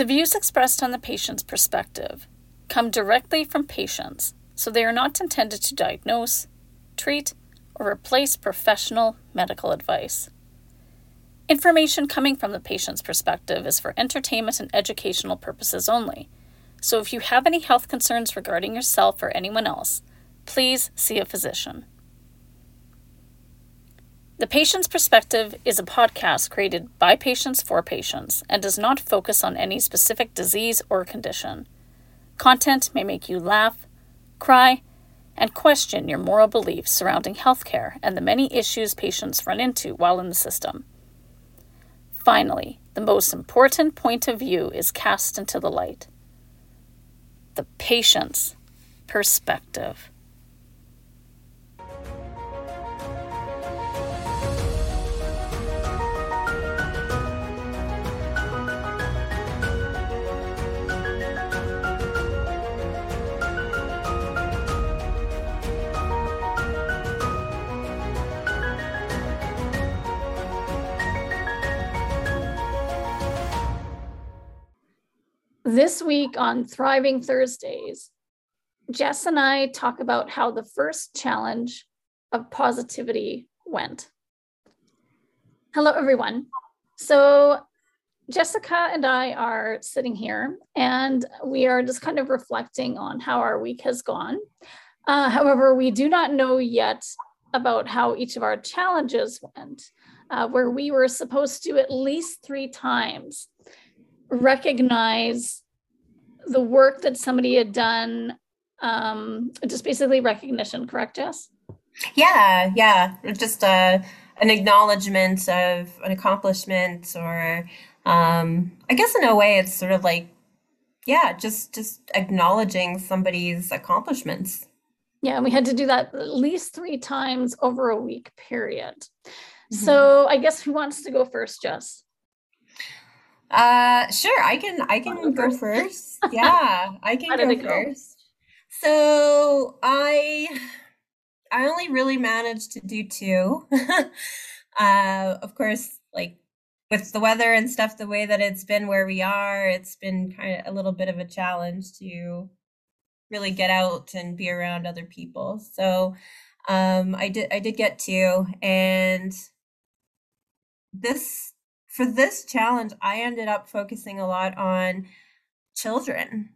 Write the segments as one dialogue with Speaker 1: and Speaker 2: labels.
Speaker 1: The views expressed on the patient's perspective come directly from patients, so they are not intended to diagnose, treat, or replace professional medical advice. Information coming from the patient's perspective is for entertainment and educational purposes only. So if you have any health concerns regarding yourself or anyone else, please see a physician. The Patient's Perspective is a podcast created by patients for patients and does not focus on any specific disease or condition. Content may make you laugh, cry, and question your moral beliefs surrounding healthcare and the many issues patients run into while in the system. Finally, the most important point of view is cast into the light the patient's perspective. This week on Thriving Thursdays, Jess and I talk about how the first challenge of positivity went. Hello, everyone. So, Jessica and I are sitting here and we are just kind of reflecting on how our week has gone. Uh, however, we do not know yet about how each of our challenges went, uh, where we were supposed to at least three times recognize the work that somebody had done um just basically recognition correct jess?
Speaker 2: Yeah yeah. Just uh an acknowledgement of an accomplishment or um i guess in a way it's sort of like yeah just just acknowledging somebody's accomplishments.
Speaker 1: Yeah we had to do that at least three times over a week period. Mm-hmm. so i guess who wants to go first jess
Speaker 2: uh, sure. I can. I can go first. Yeah, I can go first. So I, I only really managed to do two. uh, of course, like with the weather and stuff, the way that it's been where we are, it's been kind of a little bit of a challenge to really get out and be around other people. So um, I did. I did get two, and this for this challenge, I ended up focusing a lot on children.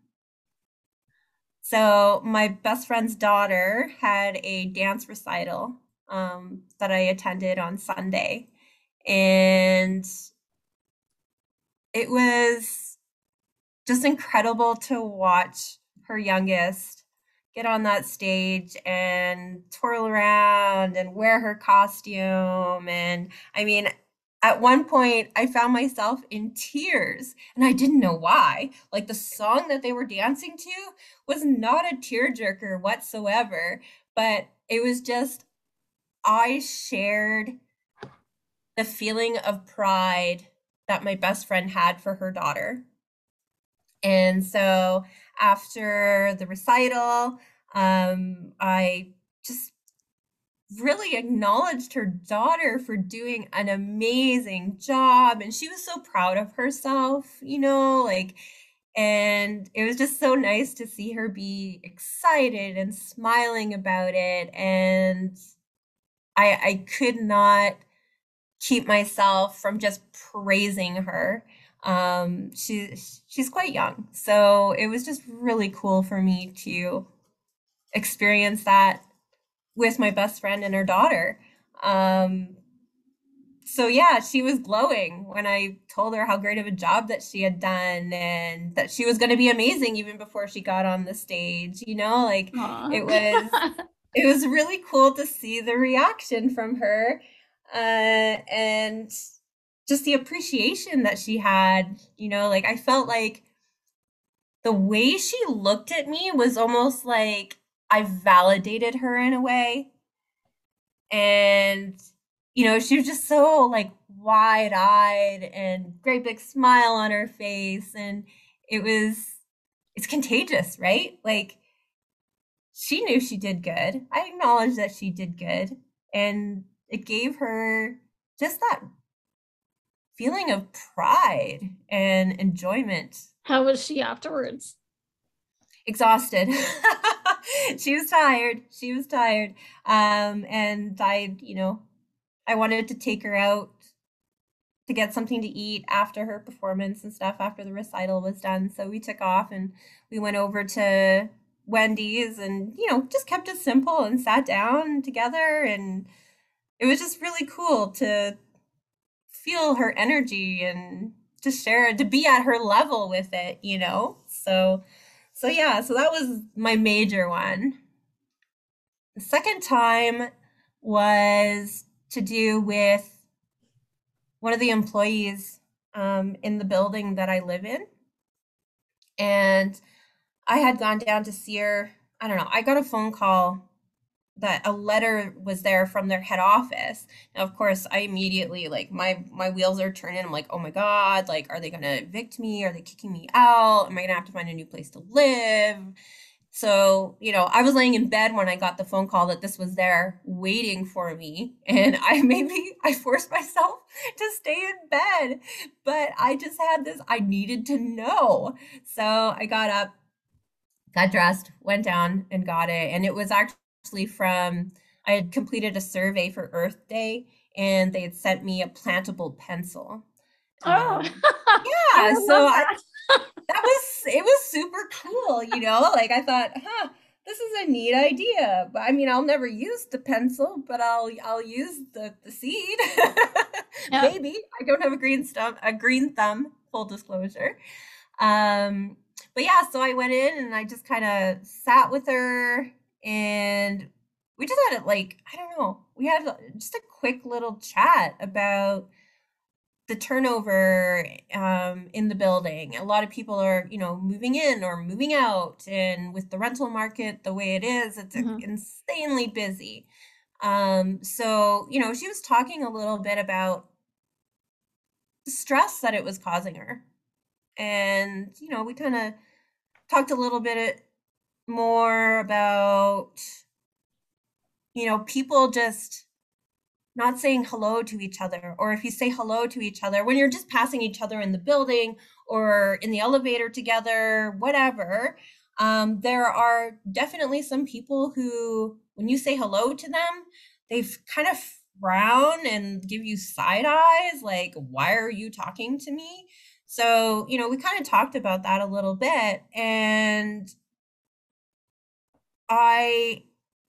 Speaker 2: So, my best friend's daughter had a dance recital um, that I attended on Sunday. And it was just incredible to watch her youngest get on that stage and twirl around and wear her costume. And I mean, at one point i found myself in tears and i didn't know why. Like the song that they were dancing to was not a tearjerker whatsoever but it was just i shared the feeling of pride that my best friend had for her daughter. And so after the recital um, i just really acknowledged her daughter for doing an amazing job and she was so proud of herself you know like and it was just so nice to see her be excited and smiling about it and i i could not keep myself from just praising her. Um she she's quite young so it was just really cool for me to experience that with my best friend and her daughter. Um, so yeah, she was glowing when I told her how great of a job that she had done and that she was going to be amazing even before she got on the stage. You know, like Aww. it was it was really cool to see the reaction from her uh, and just the appreciation that she had. You know, like I felt like the way she looked at me was almost like I validated her in a way. And, you know, she was just so like wide eyed and great big smile on her face. And it was, it's contagious, right? Like, she knew she did good. I acknowledge that she did good. And it gave her just that feeling of pride and enjoyment
Speaker 1: How was she afterwards?
Speaker 2: Exhausted. she was tired. She was tired. Um, and I, you know, I wanted to take her out to get something to eat after her performance and stuff after the recital was done. So we took off and we went over to Wendy's and, you know, just kept it simple and sat down together. And it was just really cool to feel her energy and to share, to be at her level with it, you know? So, so yeah, so that was my major one. The second time was to do with one of the employees um, in the building that I live in. And I had gone down to see her. I don't know. I got a phone call that a letter was there from their head office. Now, of course, I immediately like my my wheels are turning. I'm like, oh my god, like, are they gonna evict me? Are they kicking me out? Am I gonna have to find a new place to live? So, you know, I was laying in bed when I got the phone call that this was there waiting for me. And I maybe I forced myself to stay in bed, but I just had this, I needed to know. So I got up, got dressed, went down and got it. And it was actually from, I had completed a survey for Earth Day and they had sent me a plantable pencil.
Speaker 1: Oh, um,
Speaker 2: yeah. so I, that was it was super cool, you know? Like I thought, huh, this is a neat idea. But I mean, I'll never use the pencil, but I'll I'll use the the seed. yeah. Maybe. I don't have a green stump a green thumb, full disclosure. Um but yeah, so I went in and I just kind of sat with her and we just had it like, I don't know, we had just a quick little chat about the turnover um, in the building. A lot of people are, you know, moving in or moving out, and with the rental market the way it is, it's mm-hmm. insanely busy. Um, so, you know, she was talking a little bit about the stress that it was causing her, and you know, we kind of talked a little bit more about, you know, people just not saying hello to each other, or if you say hello to each other when you're just passing each other in the building or in the elevator together, whatever, um, there are definitely some people who, when you say hello to them, they've kind of frown and give you side eyes, like, why are you talking to me? So, you know, we kind of talked about that a little bit. And I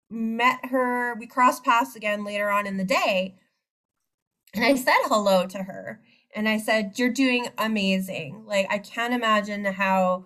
Speaker 2: met her, we crossed paths again later on in the day. And I said hello to her. And I said, You're doing amazing. Like, I can't imagine how,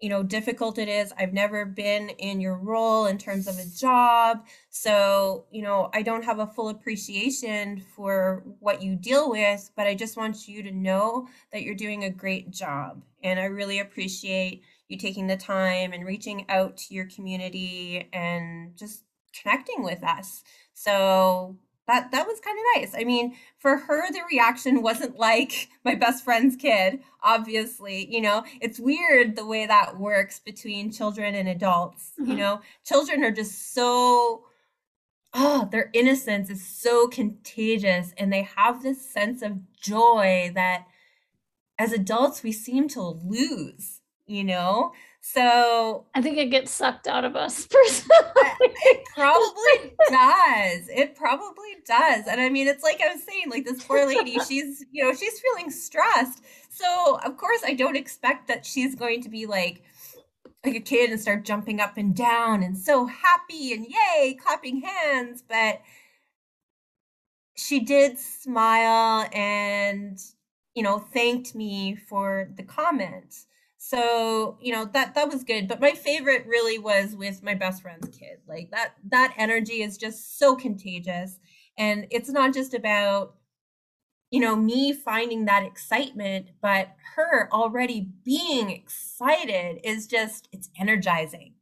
Speaker 2: you know, difficult it is. I've never been in your role in terms of a job. So, you know, I don't have a full appreciation for what you deal with, but I just want you to know that you're doing a great job. And I really appreciate you taking the time and reaching out to your community and just connecting with us. So that that was kind of nice. I mean, for her the reaction wasn't like my best friend's kid, obviously, you know. It's weird the way that works between children and adults, mm-hmm. you know. Children are just so oh, their innocence is so contagious and they have this sense of joy that as adults we seem to lose, you know? So
Speaker 1: I think it gets sucked out of us personally.
Speaker 2: it probably does. It probably does. And I mean, it's like I was saying, like this poor lady, she's, you know, she's feeling stressed. So of course I don't expect that she's going to be like like a kid and start jumping up and down and so happy and yay, clapping hands, but she did smile and you know, thanked me for the comment so you know that that was good but my favorite really was with my best friend's kid like that that energy is just so contagious and it's not just about you know me finding that excitement but her already being excited is just it's energizing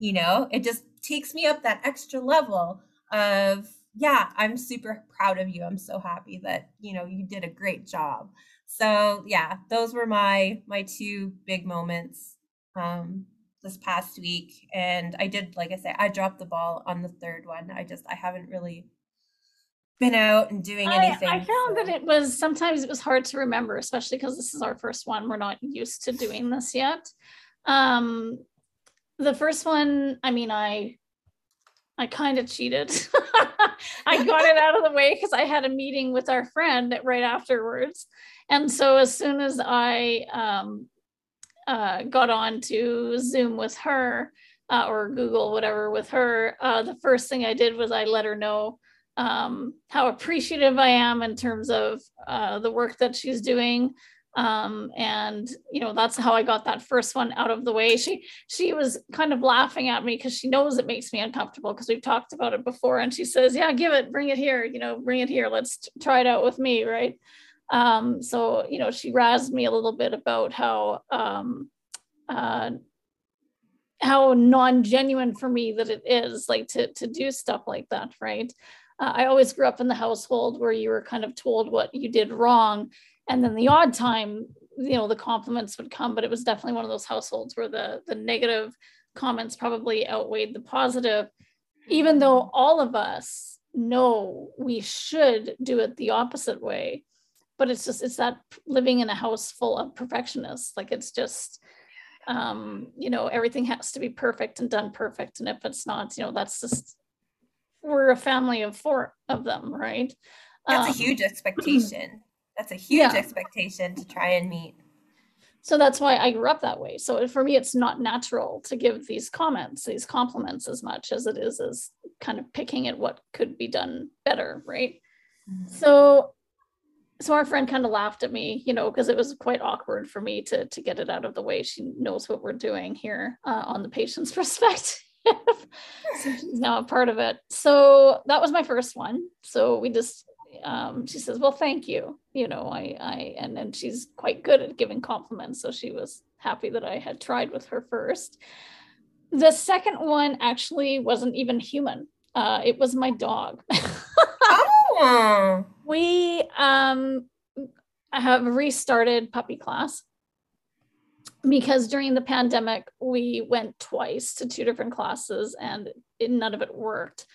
Speaker 2: you know? It just takes me up that extra level of yeah i'm super proud of you. I'm so happy that you know you did a great job so yeah those were my my two big moments um this past week and i did like i said i dropped the ball on the third one i just i haven't really been out and doing anything.
Speaker 1: I, I found so. that it was sometimes it was hard to remember, especially because this is our first one. We're not used to doing this yet. Um, the first one, I mean, I I kind of cheated. I got it out of the way because I had a meeting with our friend right afterwards. And so as soon as I um, uh, got on to Zoom with her uh, or Google, whatever, with her, uh, the first thing I did was I let her know um, how appreciative I am in terms of uh, the work that she's doing, um, and you know that's how i got that first one out of the way. She she was kind of laughing at me because she knows it makes me uncomfortable because we've talked about it before. And she says yeah give it bring it here you know bring it here. Let's try it out with me right um, so you know she razzed me a little bit about how um, uh, how non-genuine for me that it is like to to do stuff like that right? Uh, i always grew up in the household where you were kind of told what you did wrong and then the odd time you know the compliments would come but it was definitely one of those households where the the negative comments probably outweighed the positive. Even though all of us know we should do it the opposite way but it's just it's that living in a house full of perfectionists like it's just um you know everything has to be perfect and done perfect and if it's not you know that's just we're a family of four of them right
Speaker 2: that's um, a huge expectation that's a huge yeah. expectation to try and meet.
Speaker 1: So that's why I grew up that way. So for me, it's not natural to give these comments, these compliments as much as it is as kind of picking at what could be done better, right? Mm-hmm. So so our friend kind of laughed at me, you know, because it was quite awkward for me to to get it out of the way. She knows what we're doing here uh, on the patient's perspective. so she's now a part of it. So that was my first one. So we just um, she says, "Well, thank you." You know, I, I, and then she's quite good at giving compliments, so she was happy that I had tried with her first. The second one actually wasn't even human. Uh, it was my dog. oh. We um, have restarted puppy class because during the pandemic we went twice to two different classes and it, none of it worked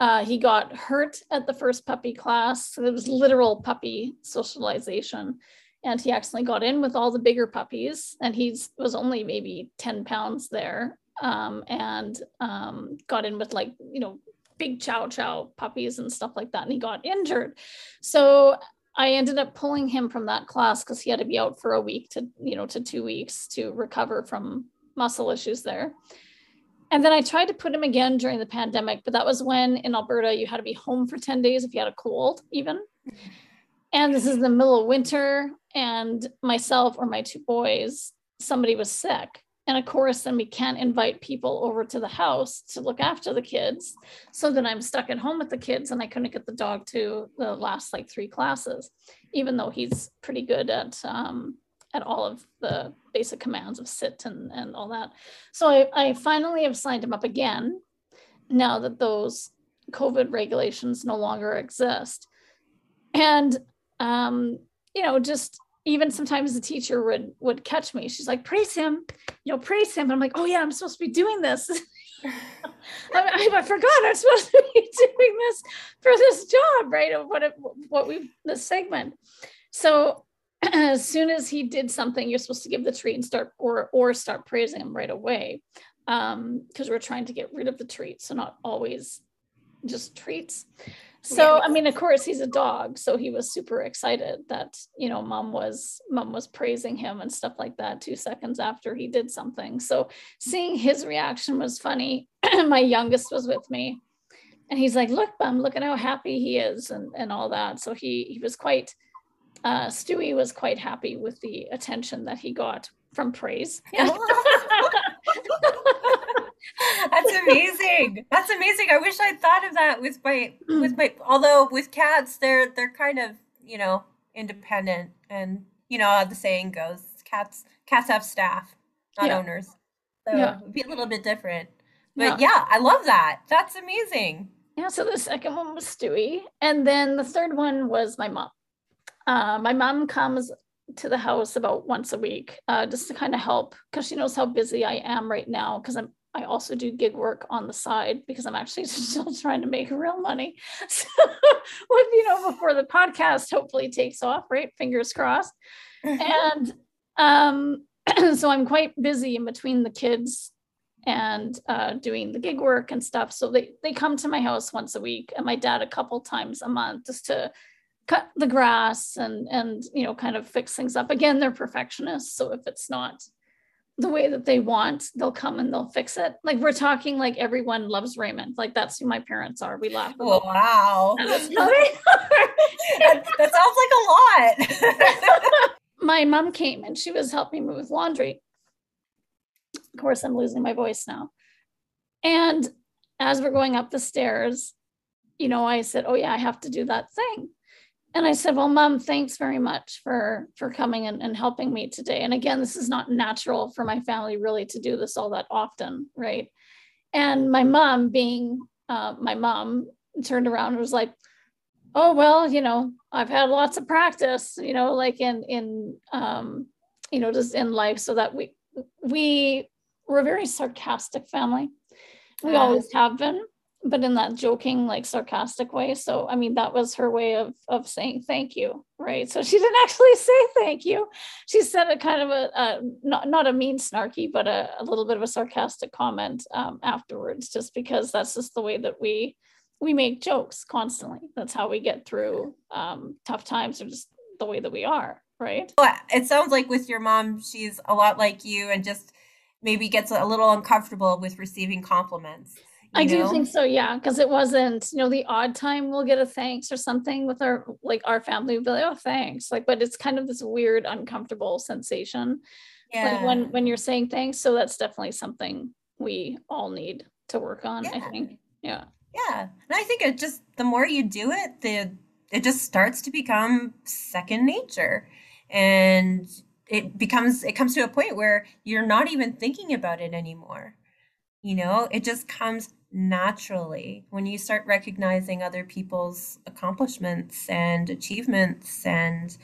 Speaker 1: uh, he got hurt at the first puppy class. It was literal puppy socialization. And he accidentally got in with all the bigger puppies. And he was only maybe 10 pounds there um, and um, got in with like, you know, big chow chow puppies and stuff like that. And he got injured. So I ended up pulling him from that class because he had to be out for a week to, you know, to two weeks to recover from muscle issues there. And then I tried to put him again during the pandemic, but that was when in Alberta you had to be home for 10 days if you had a cold, even. And this is the middle of winter, and myself or my two boys, somebody was sick. And of course, then we can't invite people over to the house to look after the kids. So then I'm stuck at home with the kids, and I couldn't get the dog to the last like three classes, even though he's pretty good at um, at all of the basic commands of sit and, and all that. So I, I finally have signed him up again now that those COVID regulations no longer exist. And, um, you know, just even sometimes the teacher would would catch me. She's like, praise him, you know, praise him. And I'm like, oh yeah, I'm supposed to be doing this. I, I, forgot I'm supposed to be doing this for this job, right? Of what what we this segment. So as soon as he did something, you're supposed to give the treat and start or or start praising him right away. Um, because we're trying to get rid of the treat. so not always just treats. So I mean, of course, he's a dog, so he was super excited that you know mom was mom was praising him and stuff like that. Two seconds after he did something, so seeing his reaction was funny. My youngest was with me, and he's like, "Look, mom, look at how happy he is," and and all that. So he he was quite uh, Stewie was quite happy with the attention that he got from praise.
Speaker 2: That's amazing. That's amazing. I wish I'd thought of that with my with my although with cats they're they're kind of, you know, independent and you know the saying goes, cats cats have staff, not yeah. owners. So yeah. it'd be a little bit different. But yeah. yeah, I love that. That's amazing.
Speaker 1: Yeah, so the second one was Stewie. And then the third one was my mom. Uh, my mom comes to the house about once a week uh, just to kind of help because she knows how busy I am right now because I'm I also do gig work on the side because I'm actually still trying to make real money. So, with you know, before the podcast hopefully takes off, right? Fingers crossed. and um, so I'm quite busy in between the kids and uh, doing the gig work and stuff. So they they come to my house once a week, and my dad a couple times a month just to cut the grass and and you know kind of fix things up. Again, they're perfectionists, so if it's not the way that they want, they'll come and they'll fix it. Like we're talking like everyone loves Raymond. Like that's who my parents are. We laugh.
Speaker 2: Oh, wow. that, that sounds like a
Speaker 1: lot. my mom came and she was helping me with laundry. Of course, I'm losing my voice now. And as we're going up the stairs, you know, I said, Oh, yeah, I have to do that thing and I said, well, mom, thanks very much for, for coming and, and helping me today. And again, this is not natural for my family really to do this all that often. Right. And my mom being uh, my mom turned around and was like, oh, well, you know, I've had lots of practice, you know, like in, in, um, you know, just in life so that we, we were a very sarcastic family. We always have been but in that joking like sarcastic way. So i mean that was her way of of saying thank you right? So she didn't actually say thank you. She said a kind of a, a not, not a mean snarky but a, a little bit of a sarcastic comment um, afterwards just because that's just the way that we we make jokes constantly. That's how we get through um, tough times or just the way that we are right?
Speaker 2: Well, it sounds like with your mom she's a lot like you and just maybe gets a little uncomfortable with receiving compliments
Speaker 1: I do think so, yeah, because it wasn't, you know, the odd time we'll get a thanks or something with our like our family would be like, oh, thanks. Like, but it's kind of this weird, uncomfortable sensation. Yeah. Like when when you're saying thanks. So that's definitely something we all need to work on, yeah. I think. Yeah.
Speaker 2: Yeah. And I think it just the more you do it, the it just starts to become second nature. And it becomes it comes to a point where you're not even thinking about it anymore you know it just comes naturally. When you start recognizing other people's accomplishments and achievements and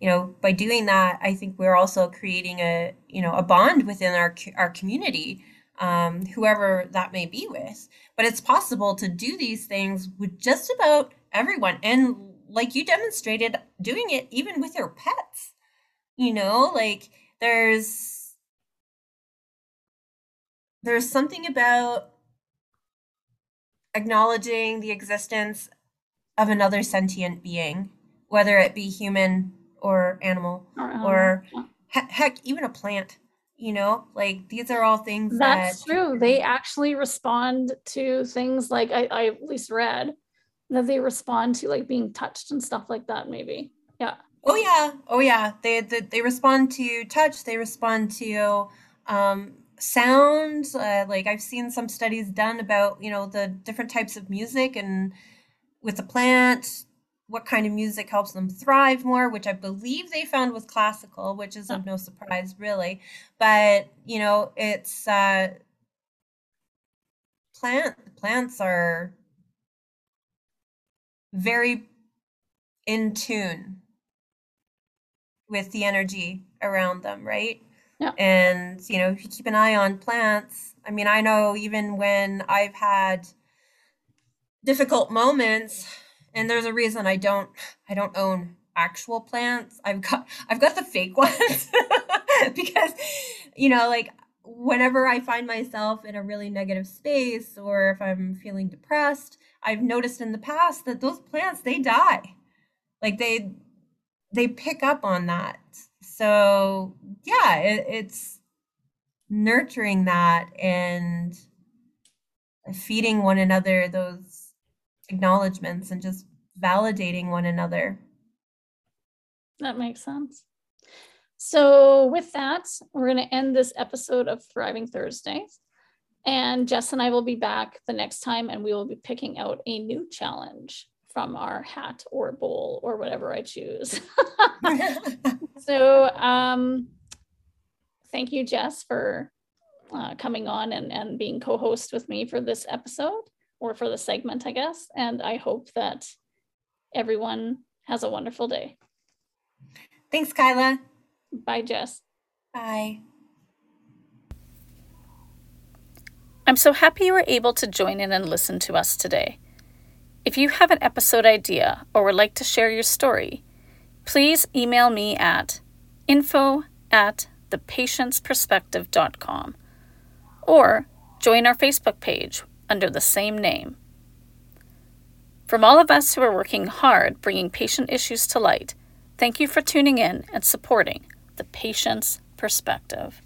Speaker 2: you know by doing that i think we're also creating a you know a bond within our our community um, whoever that may be with. But it's possible to do these things with just about everyone and like you demonstrated doing it even with your pets. You know like there's there's something about acknowledging the existence of another sentient being, whether it be human or animal or, or he- heck, even a plant. You know, like these are all things
Speaker 1: that's
Speaker 2: that,
Speaker 1: true. They actually respond to things like I, I at least read that they respond to like being touched and stuff like that, maybe. Yeah.
Speaker 2: Oh yeah. Oh yeah. They they, they respond to touch, they respond to um sound uh, like i've seen some studies done about you know the different types of music and with the plant what kind of music helps them thrive more which i believe they found was classical which is of no surprise really. But you know it's uh plant plants are very in tune with the energy around them right
Speaker 1: yeah.
Speaker 2: And, you know, if you keep an eye on plants, I mean, I know even when I've had difficult moments, and there's a reason I don't I don't own actual plants. I've got I've got the fake ones because you know, like whenever I find myself in a really negative space or if I'm feeling depressed, I've noticed in the past that those plants they die. Like they they pick up on that so yeah it, it's nurturing that and feeding one another those acknowledgments and just validating one another.
Speaker 1: That makes sense. So with that we're going to end this episode of thriving thursdays and jess and i will be back the next time and we will be picking out a new challenge from our hat or bowl or whatever I choose. so um, thank you, Jess, for uh, coming on and, and being co-host with me for this episode or for the segment, I guess. And I hope that everyone has a wonderful day.
Speaker 2: Thanks, Kyla.
Speaker 1: Bye, Jess.
Speaker 2: Bye.
Speaker 1: I'm so happy you were able to join in and listen to us today. If you have an episode idea or would like to share your story, please email me at info at thepatientsperspective.com or join our Facebook page under the same name. From all of us who are working hard bringing patient issues to light, thank you for tuning in and supporting the patient's perspective.